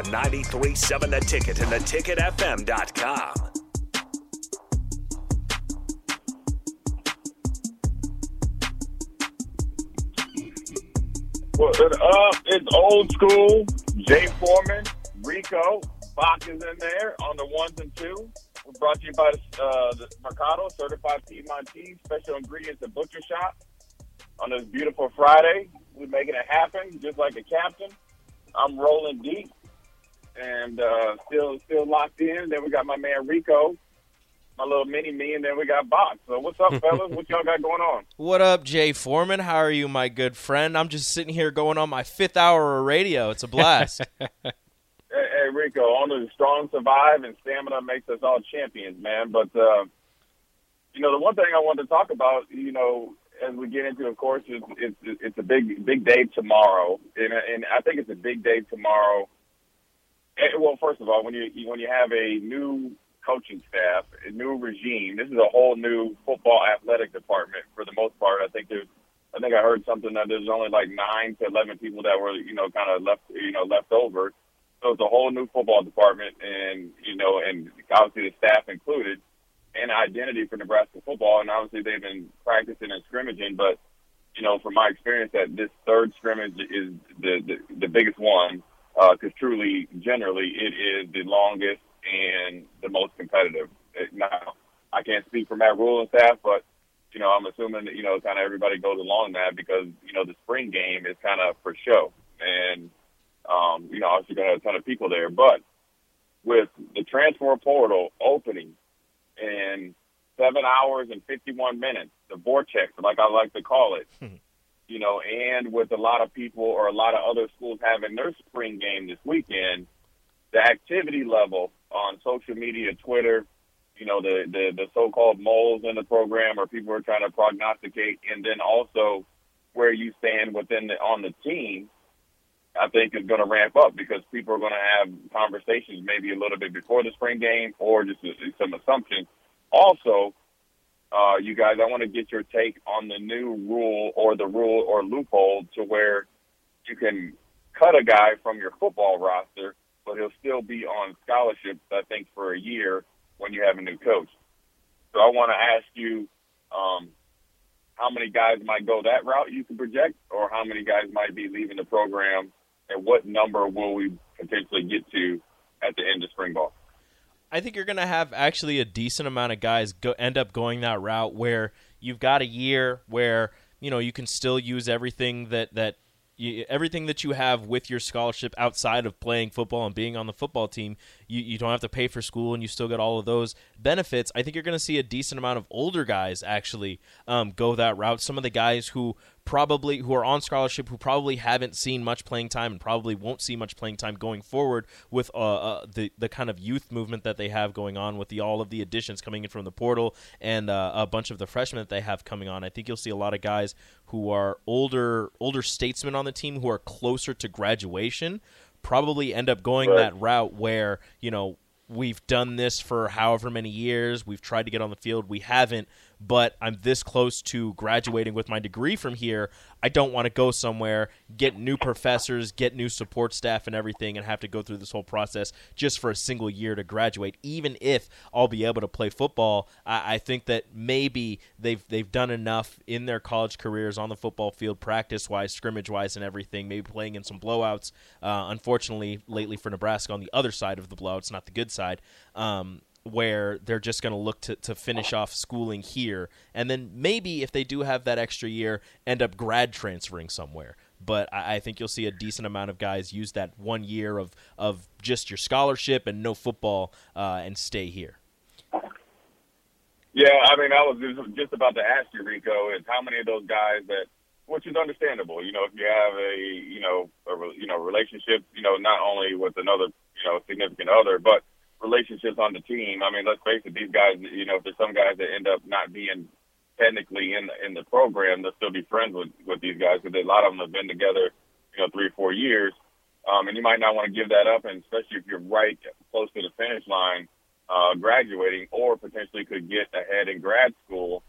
On 93.7 The Ticket and theticketfm.com. What's up? It's old school. Jay Foreman, Rico, Bach is in there on the ones and twos. We're brought to you by uh, the Mercado, certified Piedmontese, special ingredients and butcher shop. On this beautiful Friday, we're making it happen, just like a captain. I'm rolling deep and uh, still still locked in. Then we got my man Rico, my little mini me, and then we got Box. So what's up, fellas? what y'all got going on? What up, Jay Foreman? How are you, my good friend? I'm just sitting here going on my fifth hour of radio. It's a blast. Hey, hey, Rico, only the strong survive, and stamina makes us all champions, man. But uh, you know, the one thing I wanted to talk about, you know, as we get into, of course, it's it's, it's a big big day tomorrow, and, and I think it's a big day tomorrow. Eh, Well, first of all, when you when you have a new coaching staff, a new regime, this is a whole new football athletic department for the most part. I think there's, I think I heard something that there's only like nine to eleven people that were, you know, kind of left, you know, left over. So it's a whole new football department, and you know, and obviously the staff included, and identity for Nebraska football. And obviously they've been practicing and scrimmaging, but you know, from my experience, that this third scrimmage is the the, the biggest one Uh, because truly, generally, it is the longest and the most competitive. Eh, now, I can't speak for Matt Rhule and staff, but you know, I'm assuming that you know, kind of everybody goes along that because you know the spring game is kind of for show, and um, you know, obviously going to have a ton of people there. But with the transfer portal opening in seven hours and 51 minutes, the vortex, like I like to call it, hmm. You know, and with a lot of people or a lot of other schools having their spring game this weekend, the activity level on social media, Twitter, you know, the, the, the so-called moles in the program or people are trying to prognosticate, and then also where you stand within the, on the team, I think is going to ramp up because people are going to have conversations maybe a little bit before the spring game or just some assumptions. Also, uh, you guys, I want to get your take on the new rule or the rule or loophole to where you can cut a guy from your football roster, but he'll still be on scholarships, I think, for a year when you have a new coach. So I want to ask you um, how many guys might go that route you can project, or how many guys might be leaving the program, and what number will we potentially get to at the end of spring ball? I think you're going to have actually a decent amount of guys go end up going that route where you've got a year where you know you can still use everything that that you, everything that you have with your scholarship outside of playing football and being on the football team. You you don't have to pay for school and you still get all of those benefits. I think you're going to see a decent amount of older guys actually um, go that route. Some of the guys who probably who are on scholarship who probably haven't seen much playing time and probably won't see much playing time going forward with uh, uh, the the kind of youth movement that they have going on with the all of the additions coming in from the portal and uh, a bunch of the freshmen that they have coming on. I think you'll see a lot of guys who are older older statesmen on the team who are closer to graduation probably end up going Right. that route where you know we've done this for however many years we've tried to get on the field we haven't but i'm this close to graduating with my degree from here i don't want to go somewhere get new professors get new support staff and everything and have to go through this whole process just for a single year to graduate. Even if i'll be able to play football i, I think that maybe they've they've done enough in their college careers on the football field practice wise scrimmage wise and everything maybe playing in some blowouts uh, unfortunately lately for nebraska on the other side of the blowouts not the good side um, where they're just going to look to finish off schooling here, and then maybe if they do have that extra year, end up grad transferring somewhere. But I, I think you'll see a decent amount of guys use that one year of of just your scholarship and no football uh, and stay here. Yeah, I mean, I was just- just about to ask you, Rico, is how many of those guys that, which is understandable, you know, if you have a, you know, a, you know, relationship, you know, not only with another, you know, significant other, but relationships on the team. I mean, let's face it, these guys, you know, if there's some guys that end up not being technically in the, in the program, they'll still be friends with, with these guys because a lot of them have been together, you know, three or four years. Um, and you might not want to give that up, and especially if you're right close to the finish line, uh, graduating, or potentially could get ahead in grad school.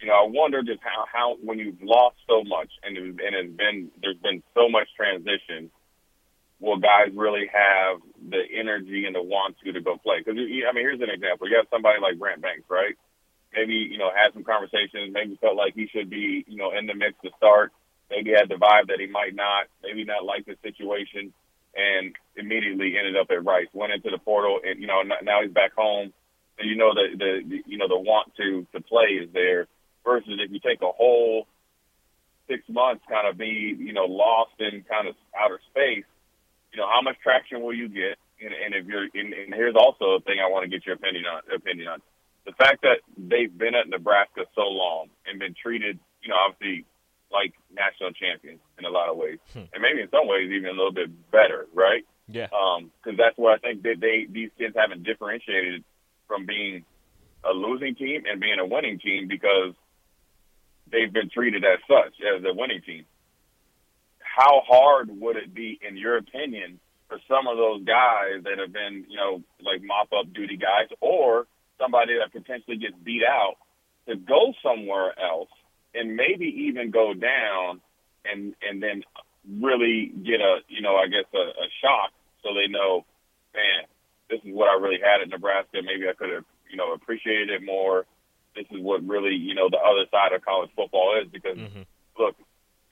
You know, I wonder just how, how when you've lost so much and and it's been there's been so much transition, will guys really have the energy and the want to to go play? Because I mean, here's an example: you have somebody like Brant Banks, right? Maybe you know had some conversations, maybe felt like he should be you know in the mix to start. Maybe had the vibe that he might not, maybe not like the situation, and immediately ended up at Rice. Went into the portal, and you know now he's back home. And you know the the, the you know the want to to play is there. Versus if you take a whole six months, kind of be you know lost in kind of outer space you know, how much traction will you get? And, and if you're, and, and here's also a thing I want to get your opinion on. Opinion on the fact that they've been at Nebraska so long and been treated, you know, obviously like national champions in a lot of ways, hmm. and maybe in some ways even a little bit better, right? Yeah. Because um, that's where I think that they these kids haven't differentiated from being a losing team and being a winning team because they've been treated as such as a winning team how hard would it be, in your opinion, for some of those guys that have been, you know, like mop up duty guys, or somebody that potentially gets beat out to go somewhere else and maybe even go down and and then really get a you know I guess a, a shock so they know, man, this is what I really had at Nebraska. Maybe I could have you know appreciated it more. This is what really you know the other side of college football is because mm-hmm. look,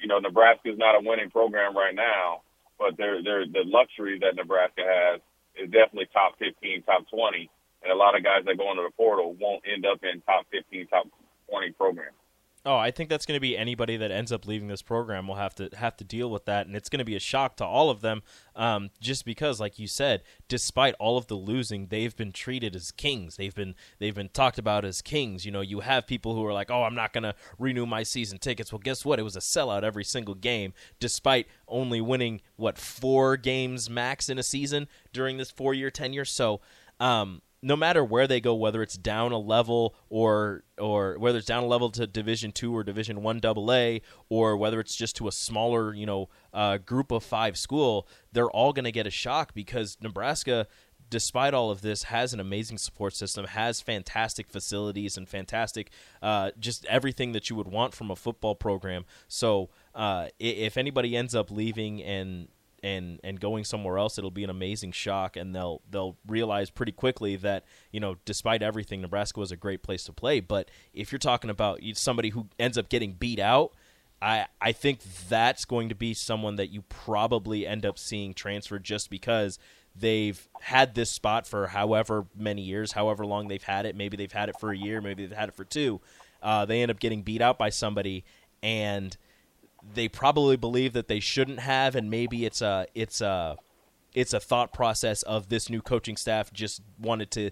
you know, Nebraska is not a winning program right now, but they're, they're, the luxury that Nebraska has is definitely top 15, top 20. And a lot of guys that go into the portal won't end up in top 15, top 20 programs. Oh, I think that's going to be anybody that ends up leaving this program will have to have to deal with that, and it's going to be a shock to all of them. Um, just because, like you said, despite all of the losing, they've been treated as kings. They've been they've been talked about as kings. You know, you have people who are like, "Oh, I'm not going to renew my season tickets." Well, guess what? It was a sellout every single game, despite only winning what four games max in a season during this four year tenure. So. Um, no matter where they go, whether it's down a level or or whether it's down a level to Division two or Division one Double A, or whether it's just to a smaller, you know, uh, group of five school, they're all going to get a shock because Nebraska, despite all of this, has an amazing support system, has fantastic facilities and fantastic, uh, just everything that you would want from a football program. So uh, if anybody ends up leaving and and and going somewhere else it'll be an amazing shock and they'll they'll realize pretty quickly that you know despite everything Nebraska was a great place to play. But if you're talking about somebody who ends up getting beat out I I think that's going to be someone that you probably end up seeing transfer just because they've had this spot for however many years however long they've had it. Maybe they've had it for a year maybe they've had it for two. Uh, they end up getting beat out by somebody and they probably believe that they shouldn't have, and maybe it's a it's a it's a thought process of this new coaching staff just wanted to,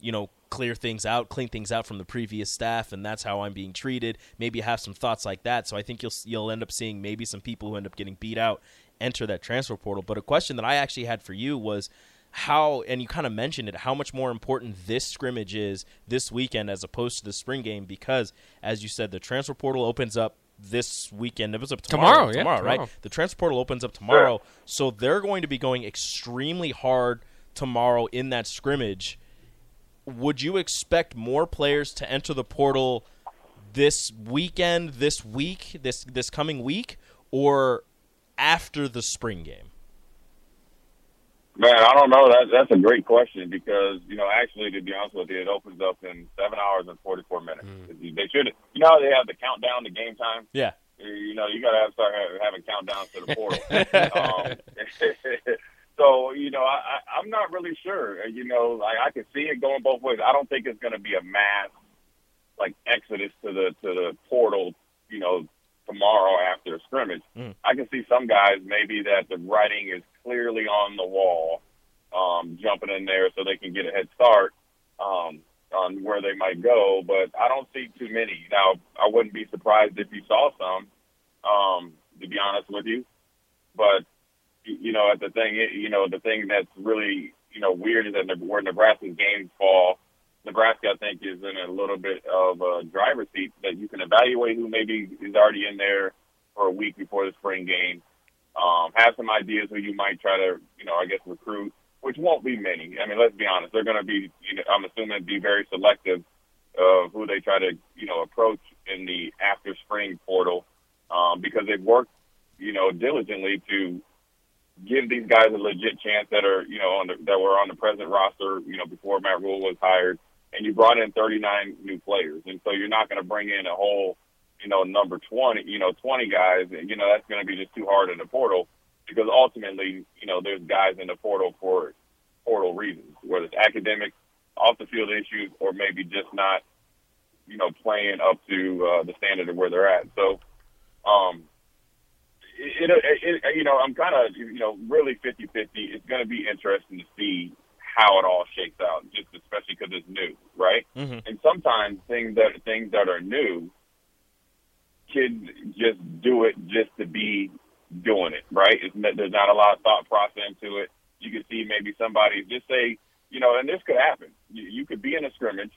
you know, clear things out, clean things out from the previous staff, and that's how I'm being treated. Maybe have some thoughts like that. So I think you'll you'll end up seeing maybe some people who end up getting beat out enter that transfer portal. But a question that I actually had for you was how and you kind of mentioned it how much more important this scrimmage is this weekend as opposed to the spring game because as you said the transfer portal opens up this weekend. It was up tomorrow. Tomorrow, tomorrow, yeah, right? The transfer portal opens up tomorrow, so they're going to be going extremely hard tomorrow in that scrimmage. Would you expect more players to enter the portal this weekend, this week, this this coming week, or after the spring game? Man, I don't know. That that's a great question because you know, actually, to be honest with you, it opens up in seven hours and forty four minutes. Mm. They should, you know, how they have the countdown to game time. Yeah. You know, you got to start having countdowns to the portal. um, so you know, I, I, I'm not really sure. You know, like I can see it going both ways. I don't think it's going to be a mass like exodus to the to the portal. You know, tomorrow after a scrimmage. Mm. I can see some guys maybe that the writing is clearly on the wall, um, jumping in there so they can get a head start um, on where they might go. But I don't see too many. Now, I wouldn't be surprised if you saw some, um, to be honest with you. But you know, at the thing, you know, the thing that's really you know weird is that where Nebraska's games fall, Nebraska I think is in a little bit of a driver's seat that you can evaluate who maybe is already in there for a week before the spring game. Um, have some ideas who you might try to, you know, I guess recruit, which won't be many. I mean, let's be honest, they're going to be, you know, I'm assuming, be very selective of who they try to, you know, approach in the after spring portal um, because they've worked, you know, diligently to give these guys a legit chance that are, you know, on the, that were on the present roster, you know, before Matt Rhule was hired, and you brought in 39 new players, and so you're not going to bring in a whole, you know, number 20, you know, 20 guys, and you know that's going to be just too hard in the portal because ultimately, you know, there's guys in the portal for portal reasons, whether it's academic, off the field issues, or maybe just not, you know, playing up to uh, the standard of where they're at. So, um, it, it, it, you know, I'm kind of, you know, really 50 50. It's going to be interesting to see how it all shakes out, just especially because it's new, right? Mhm. And sometimes things that things that are new, kids just do it just to be doing it, right? It's, not- there's not a lot of thought process into it. You could see maybe somebody just say, you know, and this could happen. You, you could be in a scrimmage,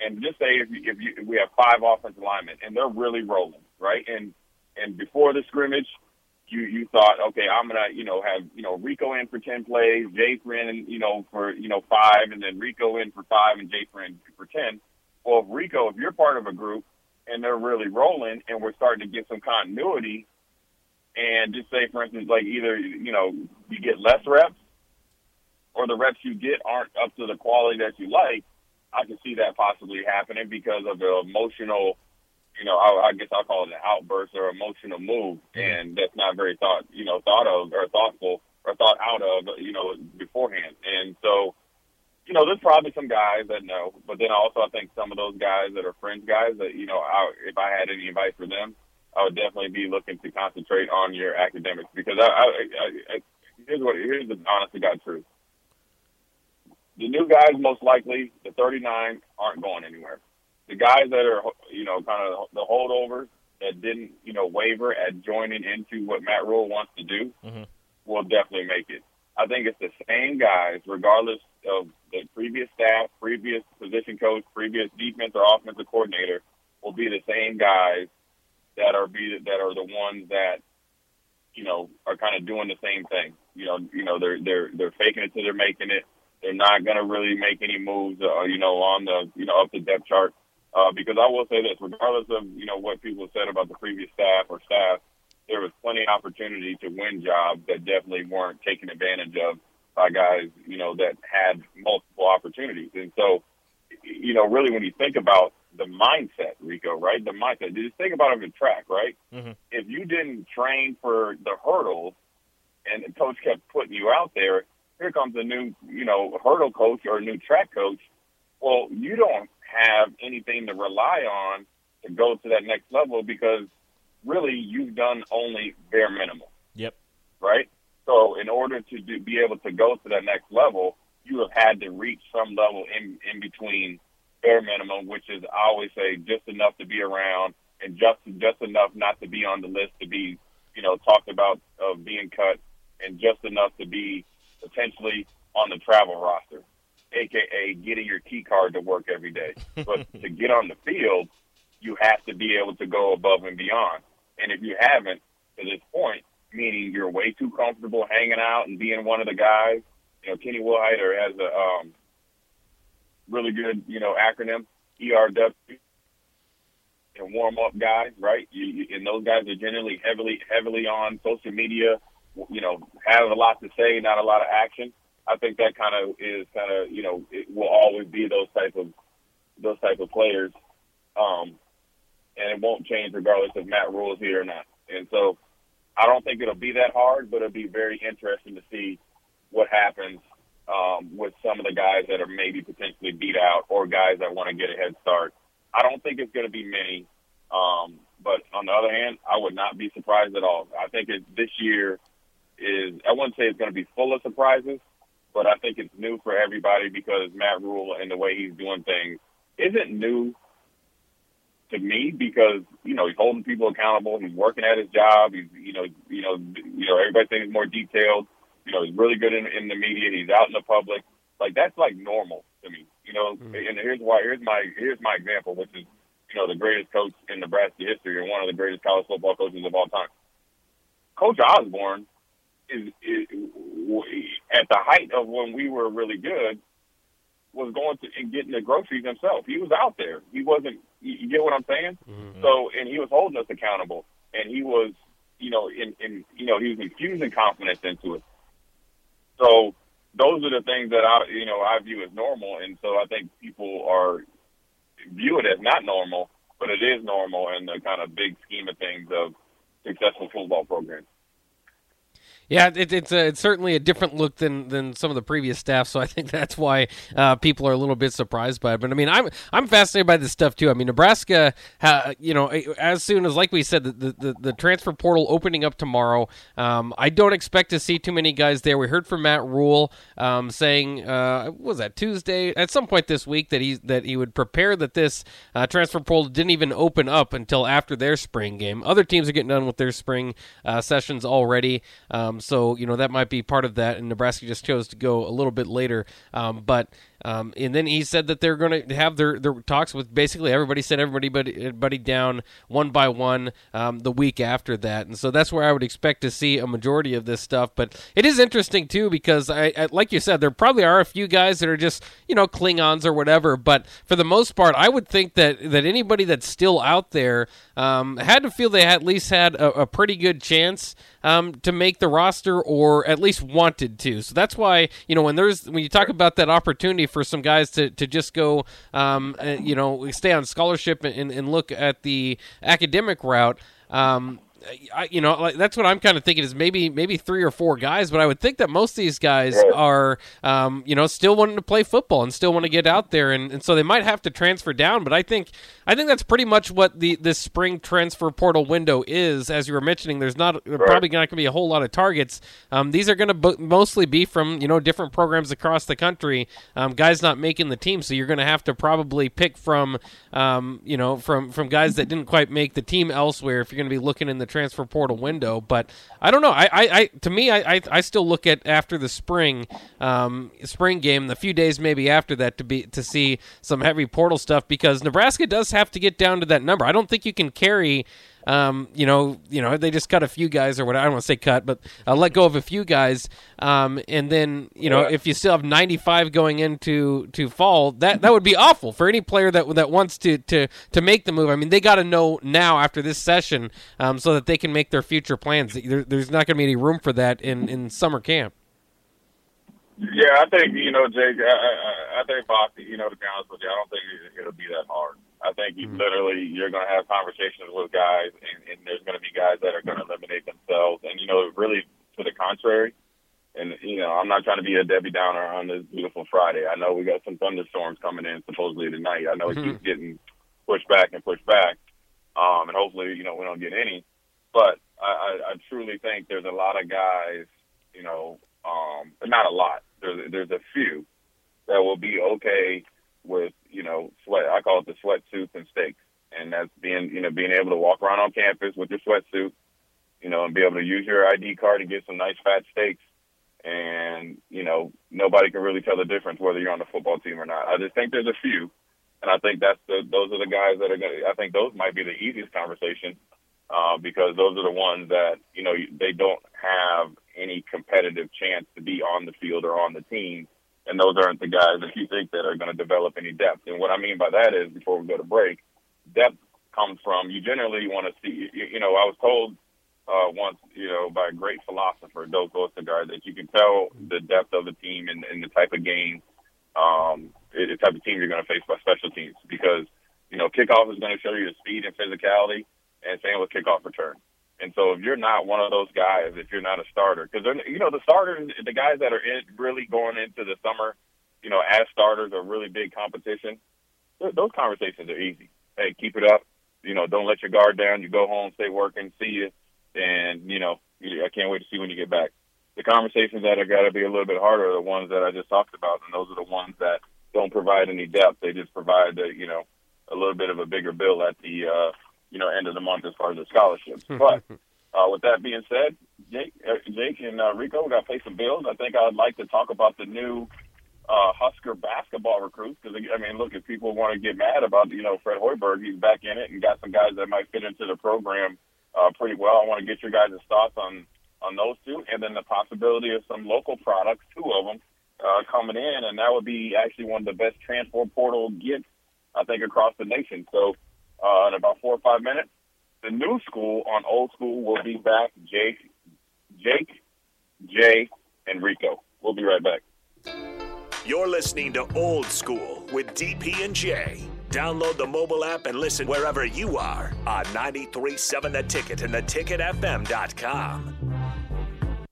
and just say if, you, if, you, if we have five offensive linemen and they're really rolling, right? And and before the scrimmage, you you thought, okay, I'm gonna you know have you know Rico in for ten plays, Jason in you know for you know five, and then Rico in for five and in for ten. Well, if Rico, if you're part of a group and they're really rolling, and we're starting to get some continuity, and just say for instance, like either you know you get less reps, or the reps you get aren't up to the quality that you like, I can see that possibly happening because of the emotional you know, I, I guess I'll call it an outburst or emotional move, and that's not very thought, you know, thought of or thoughtful or thought out of, you know, beforehand. And so, you know, there's probably some guys that know, but then also I think some of those guys that are fringe guys that, you know, I, if I had any advice for them, I would definitely be looking to concentrate on your academics because I, I, I, I here's what here's the honest to God truth. The new guys, most likely, the 39 aren't going anywhere the guys that are, you know, kind of the holdovers that didn't, you know, waver at joining into what Matt Rhule wants to do Mhm. will definitely make it. I think it's the same guys, regardless of the previous staff, previous position coach, previous defense or offensive coordinator, will be the same guys that are be that are the ones that, you know, are kind of doing the same thing. You know, you know, they're they're they're faking it till they're making it. They're not going to really make any moves, uh, you know, on the you know up the depth chart. Uh, because I will say this, regardless of you know what people said about the previous staff or staff, there was plenty of opportunity to win jobs that definitely weren't taken advantage of by guys you know that had multiple opportunities. And so, you know, really when you think about the mindset, Rico, right? The mindset. Just think about it in track, right? Mhm. If you didn't train for the hurdles, and the coach kept putting you out there, here comes a new you know hurdle coach or a new track coach. Well, you don't have anything to rely on to go to that next level because really you've done only bare minimum, Yep. right? So in order to do, be able to go to that next level, you have had to reach some level in in between bare minimum, which is I always say just enough to be around and just just enough not to be on the list to be you know talked about of being cut, and just enough to be potentially on the travel roster aka getting your key card to work every day. But to get on the field, you have to be able to go above and beyond. And if you haven't to this point, meaning you're way too comfortable hanging out and being one of the guys, you know, Kenny Wilhiter has a um, really good, you know, acronym, ERW, and warm up guys, right? You, you, and those guys are generally heavily, heavily on social media, you know, have a lot to say, not a lot of action. I think that kind of is kind of you know it will always be those type of those type of players, um, and it won't change regardless if Matt Rhule is here or not. And so I don't think it'll be that hard, but it'll be very interesting to see what happens um, with some of the guys that are maybe potentially beat out or guys that want to get a head start. I don't think it's going to be many, um, but on the other hand, I would not be surprised at all. I think it, this year is I wouldn't say it's going to be full of surprises, but I think it's new for everybody because Matt Rhule and the way he's doing things isn't new to me because you know he's holding people accountable. He's working at his job. He's you know you know you know everybody thinks he's more detailed. You know he's really good in, in the media. He's out in the public. Like that's like normal to me, you know. Mm-hmm. And here's why. Here's my here's my example, which is you know the greatest coach in Nebraska history and one of the greatest college football coaches of all time. Coach Osborne is, is at the height of when we were really good was going to and getting the groceries himself. He was out there. He wasn't. You, get what I'm saying? Mm-hmm. So, and he was holding us accountable, and he was, you know, in, in you know, he was infusing confidence into it. So, those are the things that I, you know, I view as normal, and so I think people are view it as not normal, but it is normal in the kind of big scheme of things of successful football programs. Yeah, it, it's a, it's certainly a different look than, than some of the previous staff, so I think that's why uh, people are a little bit surprised by it. But I mean, I'm I'm fascinated by this stuff too. I mean, Nebraska, ha, you know, as soon as like we said, the the, the transfer portal opening up tomorrow, um, I don't expect to see too many guys there. We heard from Matt Rhule um, saying, uh, was that Tuesday at some point this week that he that he would prepare that this uh, transfer portal didn't even open up until after their spring game. Other teams are getting done with their spring uh, sessions already. Um, so you know that might be part of that, and Nebraska just chose to go a little bit later. Um, but um, and then he said that they're going to have their, their talks with basically everybody. Said everybody, everybody down one by one um, the week after that, and so that's where I would expect to see a majority of this stuff. But it is interesting too because I, I like you said, there probably are a few guys that are just you know Klingons or whatever. But for the most part, I would think that that anybody that's still out there um, had to feel they at least had a, a pretty good chance um, to make the roster or at least wanted to. So that's why you know when there's when you talk about that opportunity for some guys to, to just go um, uh, you know stay on scholarship and, and look at the academic route. Um, I, you know, like, that's what I'm kind of thinking is maybe maybe three or four guys, but I would think that most of these guys are, um, you know, still wanting to play football and still want to get out there, and, and so they might have to transfer down. But I think I think that's pretty much what the this spring transfer portal window is. As you were mentioning, there's not right. probably not going to be a whole lot of targets. Um, these are going to b- mostly be from you know different programs across the country. Um, guys not making the team, so you're going to have to probably pick from um, you know from from guys that didn't quite make the team elsewhere if you're going to be looking in the transfer portal window. But I don't know. I, I, I to me, I, I, I, still look at after the spring um, spring game, the few days maybe after that to be to see some heavy portal stuff because Nebraska does have to get down to that number. I don't think you can carry. Um, you know, you know, they just cut a few guys or what I don't want to say cut, but uh, let go of a few guys, um, and then you know, yeah. if you still have 95 going into to fall, that that would be awful for any player that that wants to to to make the move. I mean, they got to know now after this session, um, so that they can make their future plans. There, there's not going to be any room for that in in summer camp. Yeah, I think you know, Jake. I, I, I think Bob. You know, to be honest with you, I don't think it'll be that hard. I think you Mm-hmm. literally you're going to have conversations with guys, and, and there's going to be guys that are going to eliminate themselves. And you know, really to the contrary. And you know, I'm not trying to be a Debbie Downer on this beautiful Friday. I know we got some thunderstorms coming in supposedly tonight. I know it keeps getting pushed back and pushed back, um, and hopefully, you know, we don't get any. But I, I, I truly think there's a lot of guys, you know, um, but not a lot. There's there's a few that will be okay with you know sweat. I call it the sweatsuits and steaks, and that's being you know being able to walk around on campus with your sweatsuit, you know, and be able to use your ID card and get some nice fat steaks, and you know nobody can really tell the difference whether you're on the football team or not. I just think there's a few, and I think that's the those are the guys that are going. to I think those might be the easiest conversation uh, because those are the ones that you know they don't have any competitive chance to be on the field or on the team and those aren't the guys that you think that are going to develop any depth. And what I mean by that is, before we go to break, depth comes from you generally want to see. You, you know, I was told uh, once, you know, by a great philosopher, Doak Ostergard, that you can tell the depth of the team and, and the type of game, um, the type of team you're going to face by special teams because you know kickoff is going to show you the speed and physicality, and same with kickoff return. And so if you're not one of those guys, if you're not a starter, because you know the starters, the guys that are in, really going into the summer, you know, as starters or really big competition, those conversations are easy. Hey, keep it up. You know, don't let your guard down. You go home, stay working, see you, and you know, I can't wait to see when you get back. The conversations that are got to be a little bit harder are the ones that I just talked about, and those are the ones that don't provide any depth. They just provide the, you know, a little bit of a bigger bill at the. uh you know, end of the month as far as the scholarships. But uh, with that being said, Jake, uh, Jake and uh, Rico, we got to pay some bills. I think I'd like to talk about the new uh, Husker basketball recruits. Because I mean, look, if people want to get mad about you know Fred Hoiberg, he's back in it and got some guys that might fit into the program uh, pretty well. I want to get your guys' thoughts on on those two, and then the possibility of some local products, two of them, uh, coming in, and that would be actually one of the best transfer portal gets I think across the nation. So uh, in about four or five minutes, the new school on old school will be back. Jake, Jake, Jay, and Rico. We'll be right back. You're listening to Old School with DP and J. Download the mobile app and listen wherever you are on 93.7 The Ticket and theticketfm.com.